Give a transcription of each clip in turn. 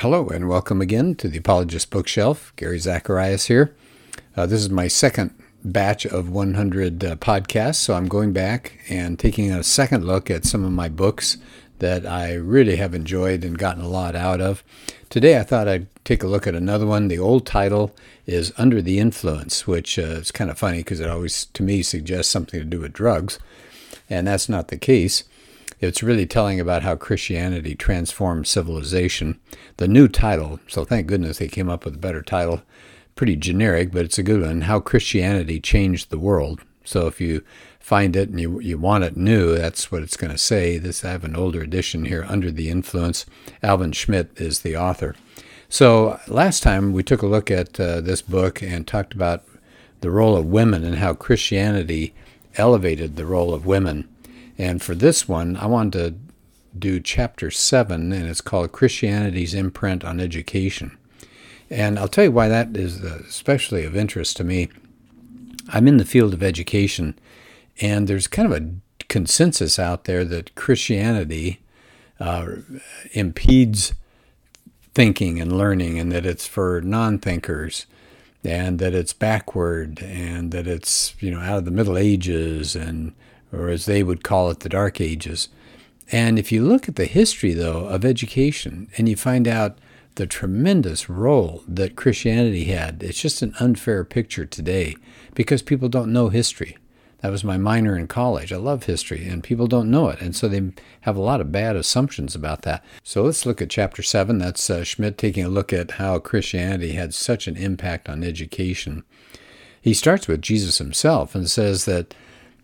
Hello, and welcome again to the Apologist Bookshelf. Gary Zacharias here. Uh, this is my second batch of 100 uh, podcasts, so I'm going back and taking a second look at some of my books that I really have enjoyed and gotten a lot out of. Today, I thought I'd take a look at another one. The old title is Under the Influence, which uh, is kind of funny because it always, to me, suggests something to do with drugs, and that's not the case. It's really telling about how Christianity transformed civilization. The new title, so thank goodness they came up with a better title, pretty generic, but it's a good one How Christianity Changed the World. So if you find it and you, you want it new, that's what it's going to say. This I have an older edition here, Under the Influence. Alvin Schmidt is the author. So last time we took a look at uh, this book and talked about the role of women and how Christianity elevated the role of women. And for this one, I wanted to do chapter 7, and it's called Christianity's Imprint on Education. And I'll tell you why that is especially of interest to me. I'm in the field of education, and there's kind of a consensus out there that Christianity uh, impedes thinking and learning, and that it's for non thinkers and that it's backward and that it's you know out of the middle ages and or as they would call it, the Dark Ages. And if you look at the history, though, of education, and you find out the tremendous role that Christianity had, it's just an unfair picture today because people don't know history. That was my minor in college. I love history, and people don't know it. And so they have a lot of bad assumptions about that. So let's look at chapter 7. That's uh, Schmidt taking a look at how Christianity had such an impact on education. He starts with Jesus himself and says that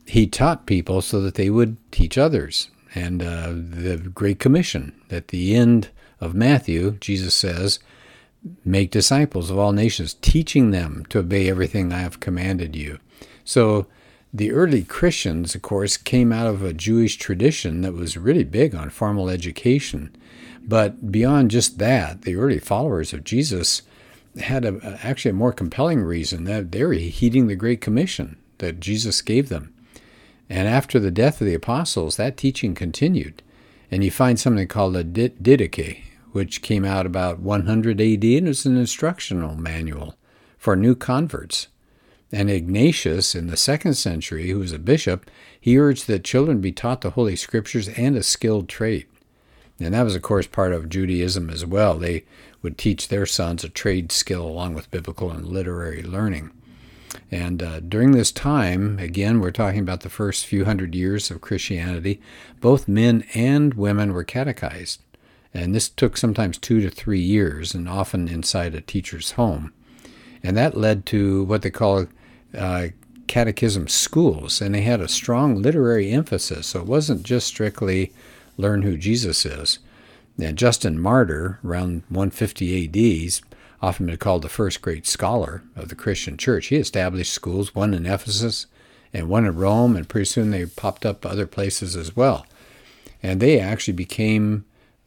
he taught people so that they would teach others. And uh, the Great Commission, at the end of Matthew, Jesus says, Make disciples of all nations, teaching them to obey everything I have commanded you. So the early Christians, of course, came out of a Jewish tradition that was really big on formal education. But beyond just that, the early followers of Jesus had a, actually a more compelling reason that they were heeding the Great Commission that Jesus gave them. And after the death of the apostles, that teaching continued. And you find something called a Didache, which came out about 100 AD and is an instructional manual for new converts. And Ignatius, in the second century, who was a bishop, he urged that children be taught the Holy Scriptures and a skilled trade. And that was, of course, part of Judaism as well. They would teach their sons a trade skill along with biblical and literary learning. And uh, during this time, again, we're talking about the first few hundred years of Christianity, both men and women were catechized. And this took sometimes two to three years, and often inside a teacher's home. And that led to what they call uh, catechism schools, and they had a strong literary emphasis. So it wasn't just strictly learn who Jesus is. And Justin Martyr, around 150 AD, often been called the first great scholar of the Christian church. He established schools, one in Ephesus and one in Rome, and pretty soon they popped up other places as well. And they actually became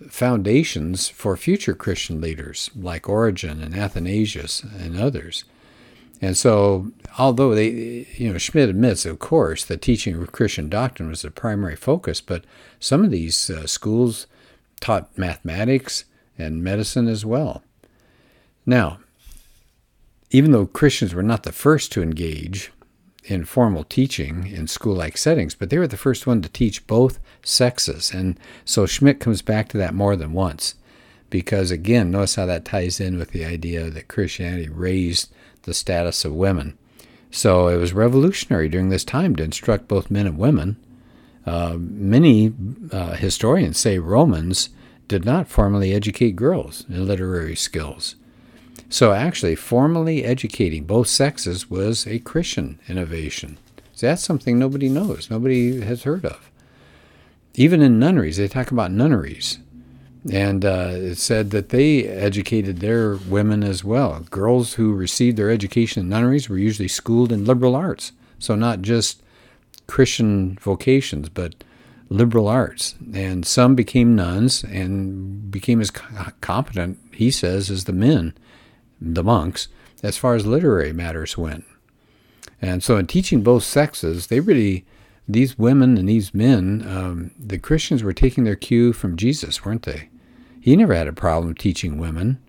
foundations for future Christian leaders like Origen and Athanasius and others. And so, although they, you know, Schmidt admits, of course, that teaching of Christian doctrine was the primary focus, but some of these uh, schools taught mathematics and medicine as well. Now, even though Christians were not the first to engage in formal teaching in school like settings, but they were the first one to teach both sexes. And so Schmidt comes back to that more than once. Because again, notice how that ties in with the idea that Christianity raised the status of women. So it was revolutionary during this time to instruct both men and women. Uh, many uh, historians say Romans did not formally educate girls in literary skills. So, actually, formally educating both sexes was a Christian innovation. So that's something nobody knows, nobody has heard of. Even in nunneries, they talk about nunneries. And uh, it said that they educated their women as well. Girls who received their education in nunneries were usually schooled in liberal arts. So, not just Christian vocations, but liberal arts. And some became nuns and became as competent, he says, as the men the monks, as far as literary matters went. And so, in teaching both sexes, they really, these women and these men, um, the Christians were taking their cue from Jesus, weren't they? He never had a problem teaching women,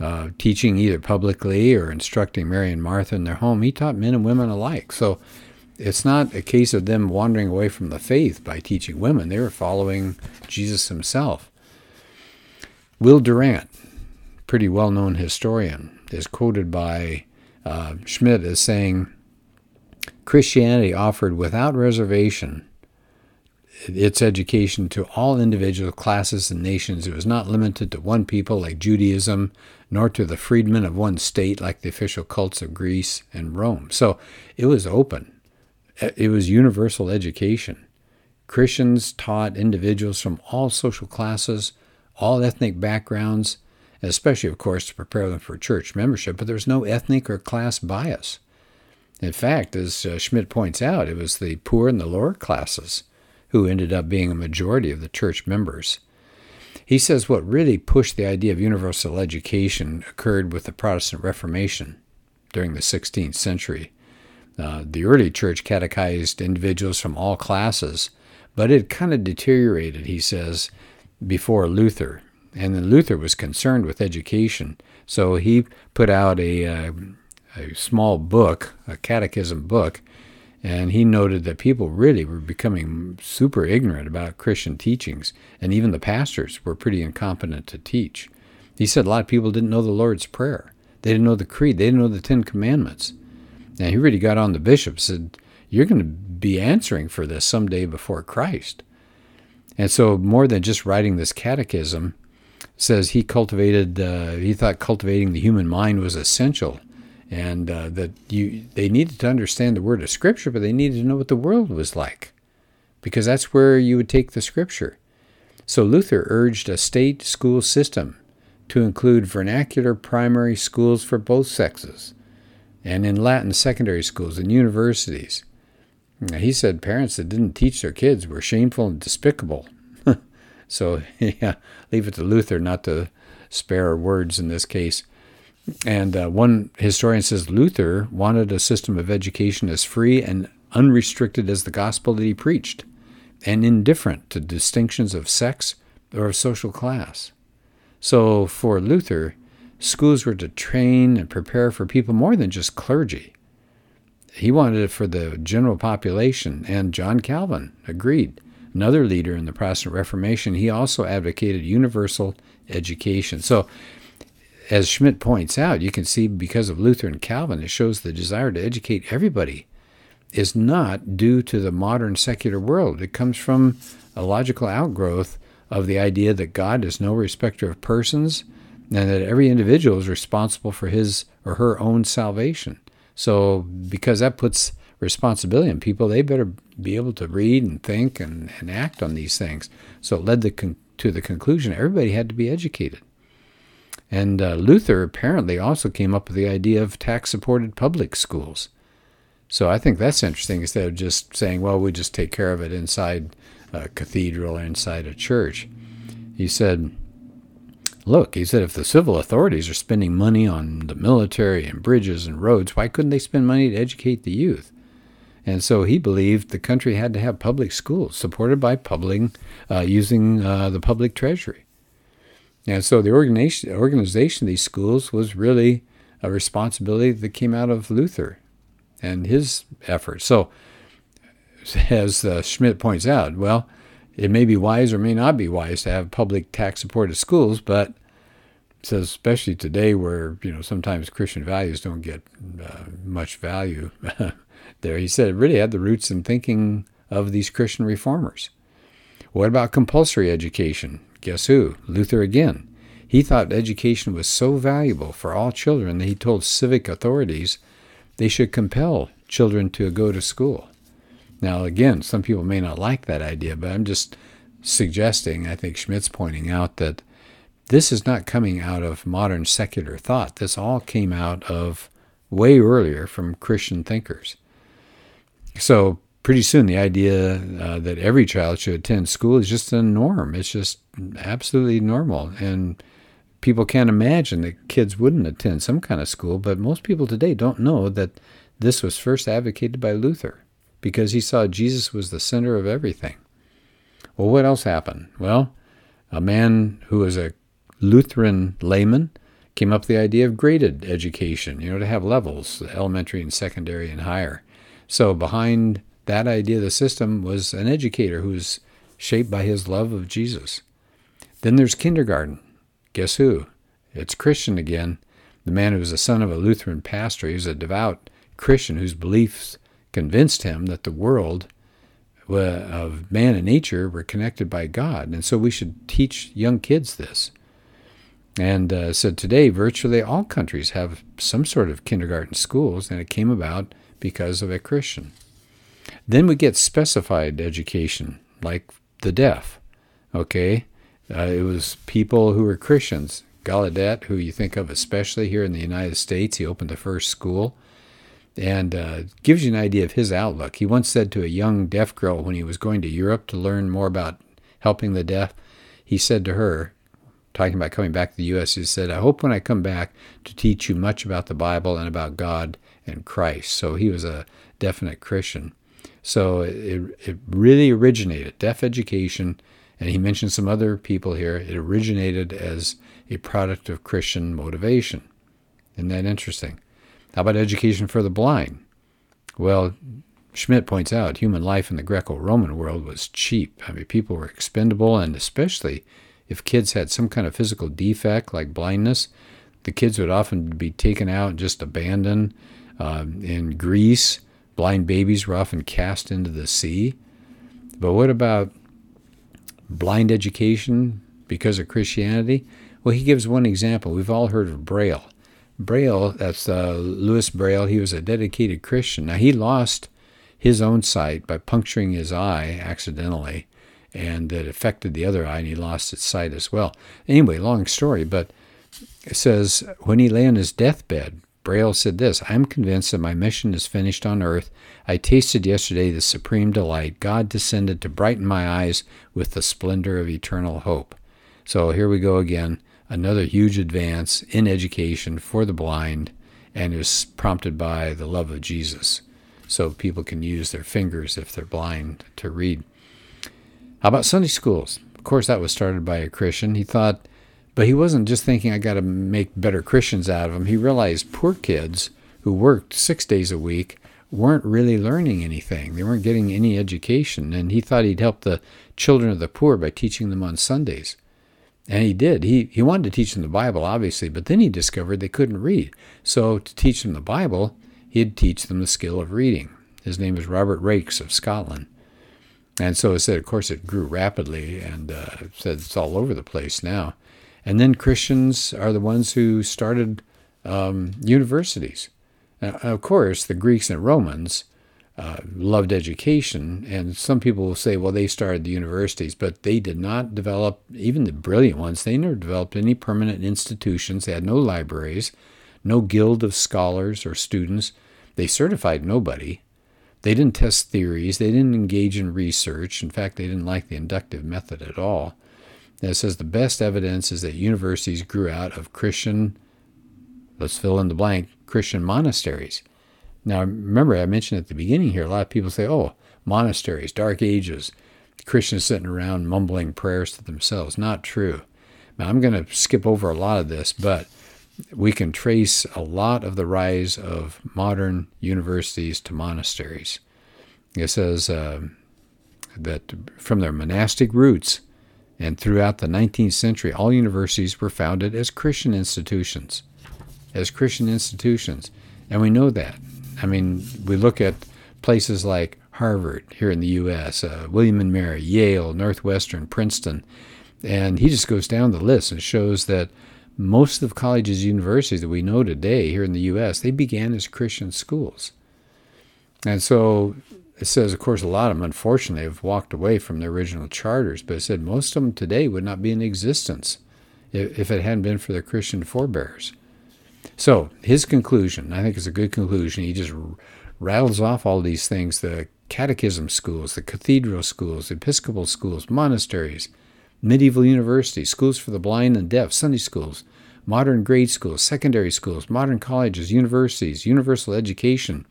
uh, teaching either publicly or instructing Mary and Martha in their home. He taught men and women alike. So it's not a case of them wandering away from the faith by teaching women. They were following Jesus himself. Will Durant, pretty well known historian, is quoted by uh, Schmidt as saying Christianity offered without reservation its education to all individual classes and nations. It was not limited to one people like Judaism, nor to the freedmen of one state like the official cults of Greece and Rome. So it was open. It was universal education. Christians taught individuals from all social classes, all ethnic backgrounds, especially, of course, to prepare them for church membership, but there was no ethnic or class bias. In fact, as uh, Schmidt points out, it was the poor and the lower classes who ended up being a majority of the church members. He says what really pushed the idea of universal education occurred with the Protestant Reformation during the 16th century. Uh, the early church catechized individuals from all classes, but it kind of deteriorated, he says, before Luther. And then Luther was concerned with education, so he put out a, uh, a small book, a catechism book, and he noted that people really were becoming super ignorant about Christian teachings, and even the pastors were pretty incompetent to teach. He said a lot of people didn't know the Lord's Prayer. They didn't know the Creed. They didn't know the Ten Commandments. And he really got on the bishop, and said, You're going to be answering for this someday before Christ. And so, more than just writing this catechism, says he cultivated, uh, he thought cultivating the human mind was essential and uh, that you they needed to understand the word of scripture but they needed to know what the world was like because that's where you would take the scripture. So luther urged a state school system to include vernacular primary schools for both sexes and in latin secondary schools and universities. He said parents that didn't teach their kids were shameful and despicable so yeah leave it to luther not to spare words in this case and uh, one historian says Luther wanted a system of education as free and unrestricted as the gospel that he preached, and indifferent to distinctions of sex or of social class. So for Luther, schools were to train and prepare for people more than just clergy. He wanted it for the general population, and John Calvin agreed. Another leader in the Protestant Reformation, he also advocated universal education. So as Schmidt points out, you can see because of Luther and Calvin, it shows the desire to educate everybody is not due to the modern secular world. It comes from a logical outgrowth of the idea that God is no respecter of persons and that every individual is responsible for his or her own salvation. So, because that puts responsibility on people, they better be able to read and think and, and act on these things. So, it led the con- to the conclusion everybody had to be educated. And uh, Luther apparently also came up with the idea of tax supported public schools. So I think that's interesting instead of just saying, well, we just take care of it inside a cathedral or inside a church. He said, look, he said, if the civil authorities are spending money on the military and bridges and roads, why couldn't they spend money to educate the youth? And so he believed the country had to have public schools supported by public, uh, using uh, the public treasury. And so the organization, organization of these schools was really a responsibility that came out of Luther and his efforts. So, as uh, Schmidt points out, well, it may be wise or may not be wise to have public tax supported schools, but says especially today where you know sometimes Christian values don't get uh, much value there. He said it really had the roots in thinking of these Christian reformers. What about compulsory education? Guess who? Luther again. He thought education was so valuable for all children that he told civic authorities they should compel children to go to school. Now, again, some people may not like that idea, but I'm just suggesting, I think Schmidt's pointing out that this is not coming out of modern secular thought. This all came out of way earlier from Christian thinkers. So pretty soon the idea uh, that every child should attend school is just a norm. It's just absolutely normal. And people can't imagine that kids wouldn't attend some kind of school, but most people today don't know that this was first advocated by Luther because he saw Jesus was the center of everything. Well, what else happened? Well, a man who was a Lutheran layman came up with the idea of graded education, you know, to have levels, elementary and secondary and higher. So behind that idea of the system was an educator who was shaped by his love of Jesus. Then there's kindergarten. Guess who? It's Christian again. The man who was the son of a Lutheran pastor. He was a devout Christian whose beliefs convinced him that the world of man and nature were connected by God. And so we should teach young kids this. And uh, so today, virtually all countries have some sort of kindergarten schools, and it came about because of a Christian. Then we get specified education, like the deaf. Okay, uh, it was people who were Christians. Gallaudet, who you think of especially here in the United States, he opened the first school and uh, gives you an idea of his outlook. He once said to a young deaf girl when he was going to Europe to learn more about helping the deaf, he said to her, talking about coming back to the U.S., he said, I hope when I come back to teach you much about the Bible and about God and Christ. So he was a definite Christian. So it, it really originated, deaf education, and he mentioned some other people here. It originated as a product of Christian motivation. Isn't that interesting? How about education for the blind? Well, Schmidt points out human life in the Greco Roman world was cheap. I mean, people were expendable, and especially if kids had some kind of physical defect like blindness, the kids would often be taken out and just abandoned. Uh, in Greece, blind babies were often cast into the sea. But what about blind education because of Christianity? Well, he gives one example. We've all heard of Braille. Braille, that's uh, Louis Braille, he was a dedicated Christian. Now, he lost his own sight by puncturing his eye accidentally, and it affected the other eye, and he lost its sight as well. Anyway, long story, but it says when he lay on his deathbed, Braille said this I am convinced that my mission is finished on earth. I tasted yesterday the supreme delight. God descended to brighten my eyes with the splendor of eternal hope. So here we go again another huge advance in education for the blind and is prompted by the love of Jesus. So people can use their fingers if they're blind to read. How about Sunday schools? Of course, that was started by a Christian. He thought, but he wasn't just thinking, I got to make better Christians out of them. He realized poor kids who worked six days a week weren't really learning anything. They weren't getting any education. And he thought he'd help the children of the poor by teaching them on Sundays. And he did. He, he wanted to teach them the Bible, obviously, but then he discovered they couldn't read. So to teach them the Bible, he'd teach them the skill of reading. His name is Robert Raikes of Scotland. And so it said, of course, it grew rapidly and uh, said it's all over the place now. And then Christians are the ones who started um, universities. Now, of course, the Greeks and Romans uh, loved education, and some people will say, well, they started the universities, but they did not develop, even the brilliant ones, they never developed any permanent institutions. They had no libraries, no guild of scholars or students. They certified nobody. They didn't test theories. They didn't engage in research. In fact, they didn't like the inductive method at all. And it says the best evidence is that universities grew out of Christian, let's fill in the blank, Christian monasteries. Now, remember, I mentioned at the beginning here, a lot of people say, oh, monasteries, dark ages, Christians sitting around mumbling prayers to themselves. Not true. Now, I'm going to skip over a lot of this, but we can trace a lot of the rise of modern universities to monasteries. It says uh, that from their monastic roots and throughout the 19th century, all universities were founded as Christian institutions. As Christian institutions. And we know that. I mean, we look at places like Harvard here in the U.S., uh, William and Mary, Yale, Northwestern, Princeton, and he just goes down the list and shows that most of colleges, universities that we know today here in the U.S., they began as Christian schools. And so it says, of course, a lot of them, unfortunately, have walked away from their original charters, but it said most of them today would not be in existence if it hadn't been for their Christian forebears. So his conclusion, I think, is a good conclusion. He just rattles off all these things: the catechism schools, the cathedral schools, Episcopal schools, monasteries, medieval universities, schools for the blind and deaf, Sunday schools, modern grade schools, secondary schools, modern colleges, universities, universal education.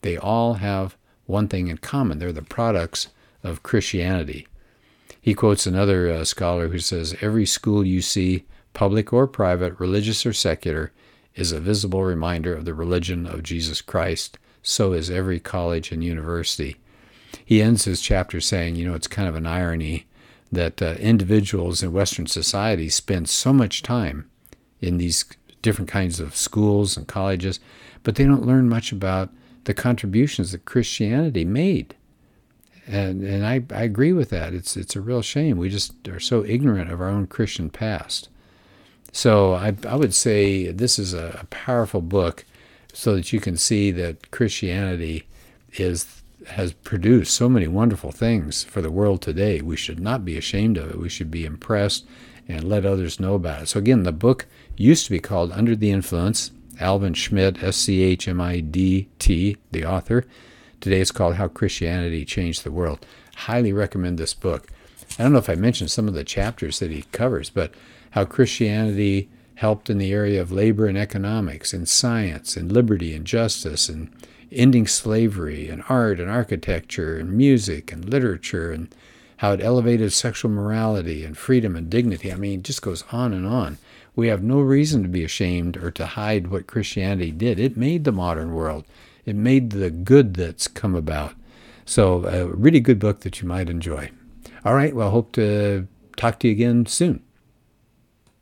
They all have one thing in common: they're the products of Christianity. He quotes another uh, scholar who says, "Every school you see public or private, religious or secular, is a visible reminder of the religion of Jesus Christ. So is every college and university. He ends his chapter saying, you know, it's kind of an irony that uh, individuals in Western society spend so much time in these different kinds of schools and colleges, but they don't learn much about the contributions that Christianity made. And and I, I agree with that. It's it's a real shame. We just are so ignorant of our own Christian past. So I I would say this is a, a powerful book so that you can see that Christianity is has produced so many wonderful things for the world today. We should not be ashamed of it. We should be impressed and let others know about it. So again, the book used to be called Under the Influence. Alvin Schmidt, S C H M I D T, the author. Today it's called How Christianity Changed the World. Highly recommend this book. I don't know if I mentioned some of the chapters that he covers, but how Christianity helped in the area of labor and economics, and science, and liberty and justice, and ending slavery, and art and architecture, and music and literature, and how it elevated sexual morality and freedom and dignity. I mean, it just goes on and on. We have no reason to be ashamed or to hide what Christianity did. It made the modern world, it made the good that's come about. So, a really good book that you might enjoy. All right, well, hope to talk to you again soon.